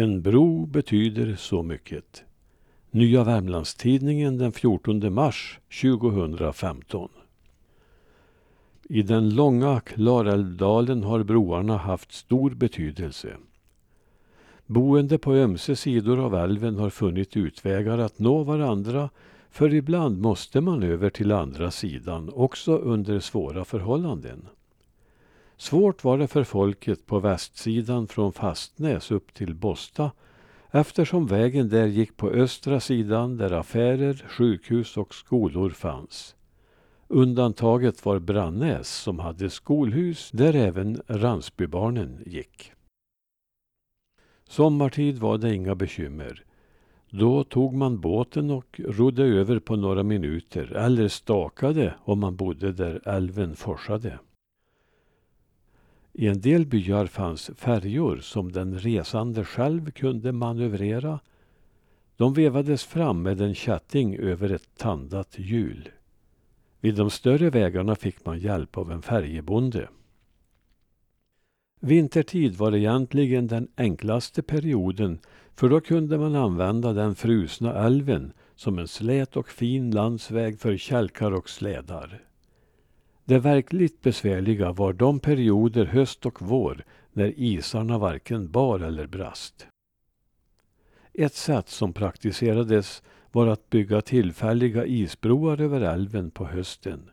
En bro betyder så mycket. Nya Värmlandstidningen den 14 mars 2015. I den långa Klarälvdalen har broarna haft stor betydelse. Boende på ömse sidor av älven har funnit utvägar att nå varandra för ibland måste man över till andra sidan, också under svåra förhållanden. Svårt var det för folket på västsidan från Fastnäs upp till Bosta eftersom vägen där gick på östra sidan där affärer, sjukhus och skolor fanns. Undantaget var Brannäs som hade skolhus där även Ransbybarnen gick. Sommartid var det inga bekymmer. Då tog man båten och rodde över på några minuter eller stakade om man bodde där älven forsade. I en del byar fanns färjor som den resande själv kunde manövrera. De vevades fram med en kätting över ett tandat hjul. Vid de större vägarna fick man hjälp av en färjebonde. Vintertid var egentligen den enklaste perioden för då kunde man använda den frusna älven som en slät och fin landsväg för kälkar och slädar. Det verkligt besvärliga var de perioder höst och vår när isarna varken bar eller brast. Ett sätt som praktiserades var att bygga tillfälliga isbroar över älven på hösten.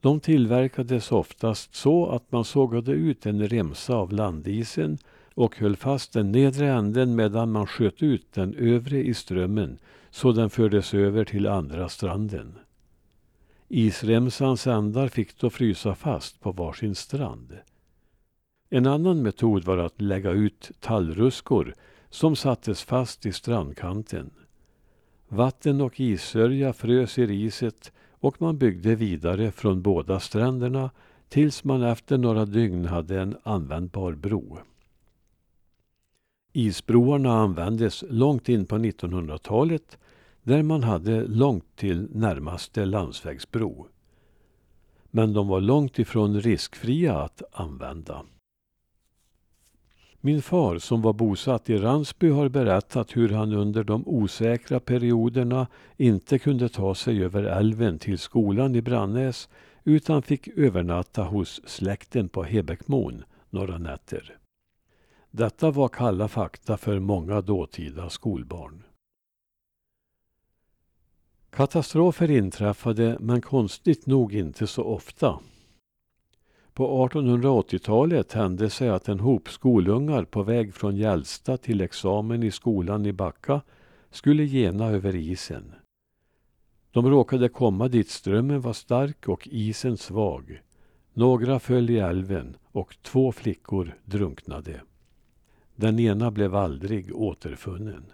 De tillverkades oftast så att man sågade ut en remsa av landisen och höll fast den nedre änden medan man sköt ut den övre i strömmen så den fördes över till andra stranden. Isremsans ändar fick då frysa fast på varsin strand. En annan metod var att lägga ut tallruskor som sattes fast i strandkanten. Vatten och issörja frös i riset och man byggde vidare från båda stränderna tills man efter några dygn hade en användbar bro. Isbroarna användes långt in på 1900-talet där man hade långt till närmaste landsvägsbro. Men de var långt ifrån riskfria att använda. Min far som var bosatt i Ransby har berättat hur han under de osäkra perioderna inte kunde ta sig över älven till skolan i Brannäs utan fick övernatta hos släkten på Hebäckmon några nätter. Detta var kalla fakta för många dåtida skolbarn. Katastrofer inträffade men konstigt nog inte så ofta. På 1880-talet hände sig att en hop skolungar på väg från Gällsta till examen i skolan i Backa skulle gena över isen. De råkade komma dit strömmen var stark och isen svag. Några föll i älven och två flickor drunknade. Den ena blev aldrig återfunnen.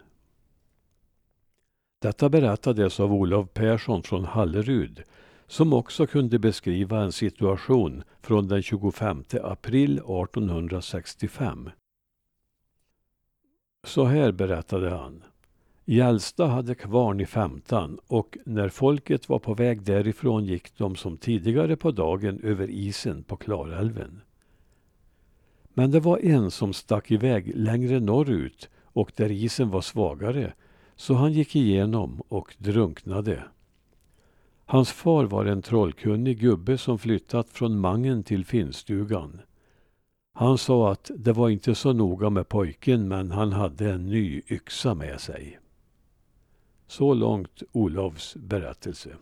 Detta berättades av Olof Persson från Hallerud som också kunde beskriva en situation från den 25 april 1865. Så här berättade han. Gällsta hade kvarn i femtan och när folket var på väg därifrån gick de som tidigare på dagen över isen på Klarälven. Men det var en som stack iväg längre norrut och där isen var svagare så han gick igenom och drunknade. Hans far var en trollkunnig gubbe som flyttat från Mangen till Finnstugan. Han sa att det var inte så noga med pojken men han hade en ny yxa med sig. Så långt Olofs berättelse.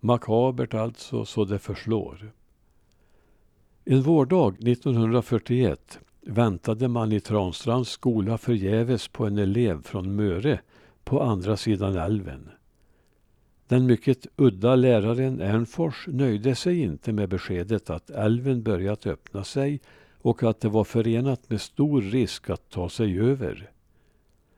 Makabert alltså så det förslår. En vårdag 1941 väntade man i Transtrands skola förgäves på en elev från Möre på andra sidan älven. Den mycket udda läraren Ernfors nöjde sig inte med beskedet att älven börjat öppna sig och att det var förenat med stor risk att ta sig över.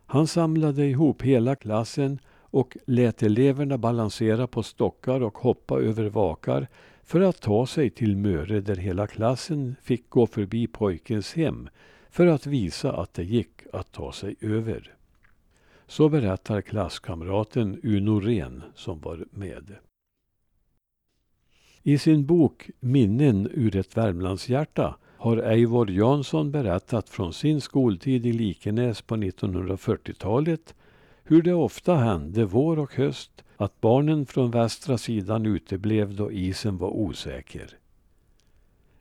Han samlade ihop hela klassen och lät eleverna balansera på stockar och hoppa över vakar för att ta sig till Möre där hela klassen fick gå förbi pojkens hem för att visa att det gick att ta sig över. Så berättar klasskamraten Uno Ren som var med. I sin bok Minnen ur ett Värmlandshjärta har Eivor Jansson berättat från sin skoltid i Likenäs på 1940-talet hur det ofta hände vår och höst att barnen från västra sidan uteblev då isen var osäker.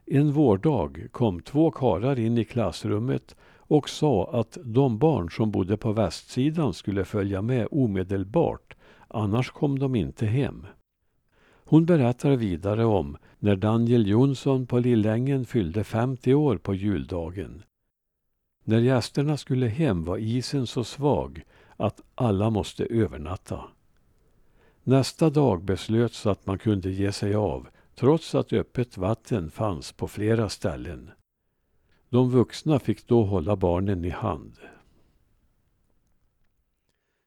En vårdag kom två karlar in i klassrummet och sa att de barn som bodde på västsidan skulle följa med omedelbart, annars kom de inte hem. Hon berättar vidare om när Daniel Jonsson på Lillängen fyllde 50 år på juldagen. När gästerna skulle hem var isen så svag att alla måste övernatta. Nästa dag beslöts att man kunde ge sig av trots att öppet vatten fanns på flera ställen. De vuxna fick då hålla barnen i hand.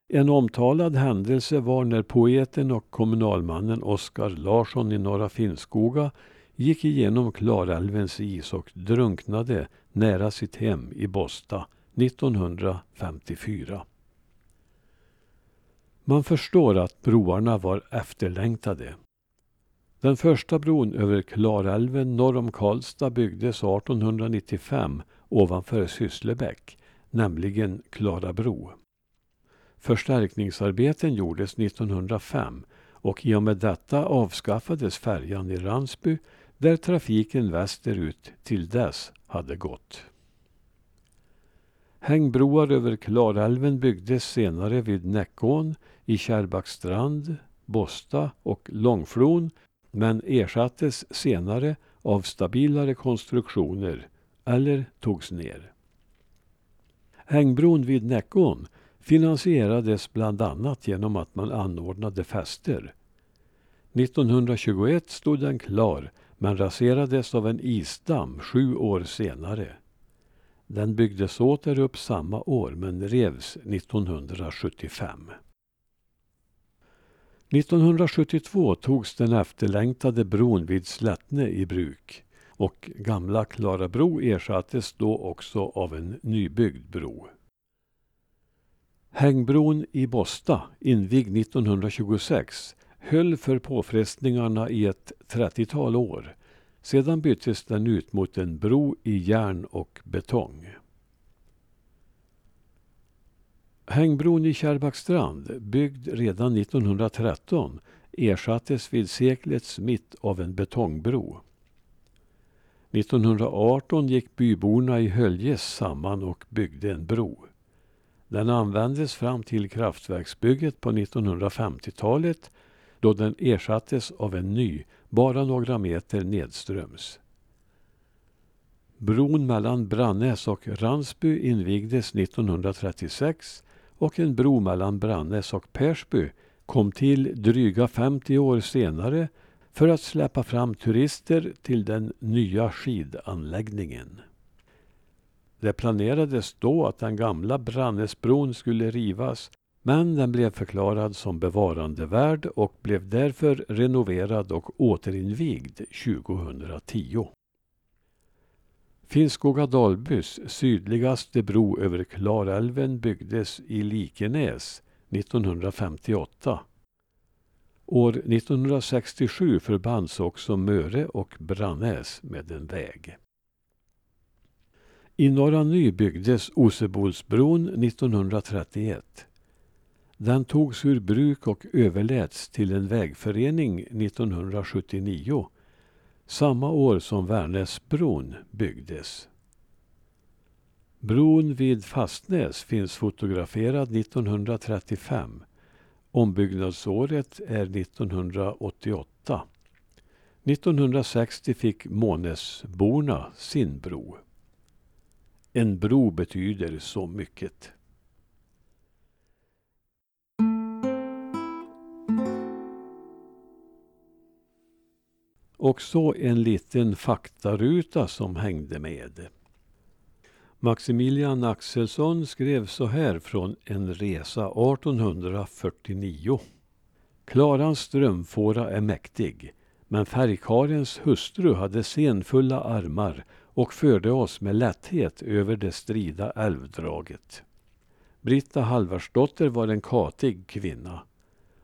En omtalad händelse var när poeten och kommunalmannen Oskar Larsson i Norra Finnskoga gick igenom Klarälvens is och drunknade nära sitt hem i Bosta 1954. Man förstår att broarna var efterlängtade. Den första bron över Klarälven norr om Karlstad byggdes 1895 ovanför Sysslebäck, nämligen Klarabro. Förstärkningsarbeten gjordes 1905 och i och med detta avskaffades färjan i Ransby där trafiken västerut till dess hade gått. Hängbroar över Klarälven byggdes senare vid Näckån, i Kärrbackstrand, Bosta och Långflon men ersattes senare av stabilare konstruktioner eller togs ner. Hängbron vid Näckån finansierades bland annat genom att man anordnade fester. 1921 stod den klar men raserades av en isdamm sju år senare. Den byggdes åter upp samma år men revs 1975. 1972 togs den efterlängtade bron vid Slättne i bruk och gamla Klarabro ersattes då också av en nybyggd bro. Hängbron i Bosta, invigd 1926, höll för påfrestningarna i ett 30-tal år. Sedan byttes den ut mot en bro i järn och betong. Hängbron i Kärrbackstrand, byggd redan 1913, ersattes vid seklets mitt av en betongbro. 1918 gick byborna i Höljes samman och byggde en bro. Den användes fram till kraftverksbygget på 1950-talet då den ersattes av en ny, bara några meter nedströms. Bron mellan Brannäs och Ransby invigdes 1936 och en bro mellan Brannäs och Persby kom till dryga 50 år senare för att släppa fram turister till den nya skidanläggningen. Det planerades då att den gamla Brannäsbron skulle rivas men den blev förklarad som bevarandevärd och blev därför renoverad och återinvigd 2010. Finnskoga-Dalbys sydligaste bro över Klarälven byggdes i Likenäs 1958. År 1967 förbands också Möre och Brannäs med en väg. I Norra Ny byggdes Osebolsbron 1931. Den togs ur bruk och överläts till en vägförening 1979 samma år som Värnäsbron byggdes. Bron vid Fastnäs finns fotograferad 1935. Ombyggnadsåret är 1988. 1960 fick Månäsborna sin bro. En bro betyder så mycket. Och så en liten faktaruta som hängde med. Maximilian Axelsson skrev så här från en resa 1849. Klarans strömfåra är mäktig, men färgkarens hustru hade senfulla armar och förde oss med lätthet över det strida älvdraget. Britta Halvarsdotter var en katig kvinna.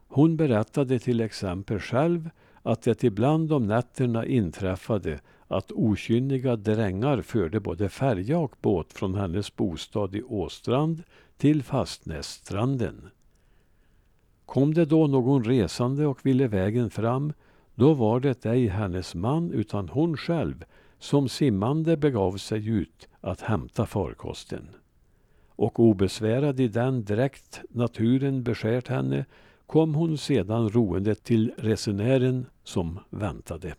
Hon berättade till exempel själv att det ibland om nätterna inträffade att okynniga drängar förde både färja och båt från hennes bostad i Åstrand till Fastnässtranden. Kom det då någon resande och ville vägen fram, då var det ej hennes man utan hon själv som simmande begav sig ut att hämta farkosten. Och obesvärad i den dräkt naturen beskärt henne kom hon sedan roende till resenären som väntade.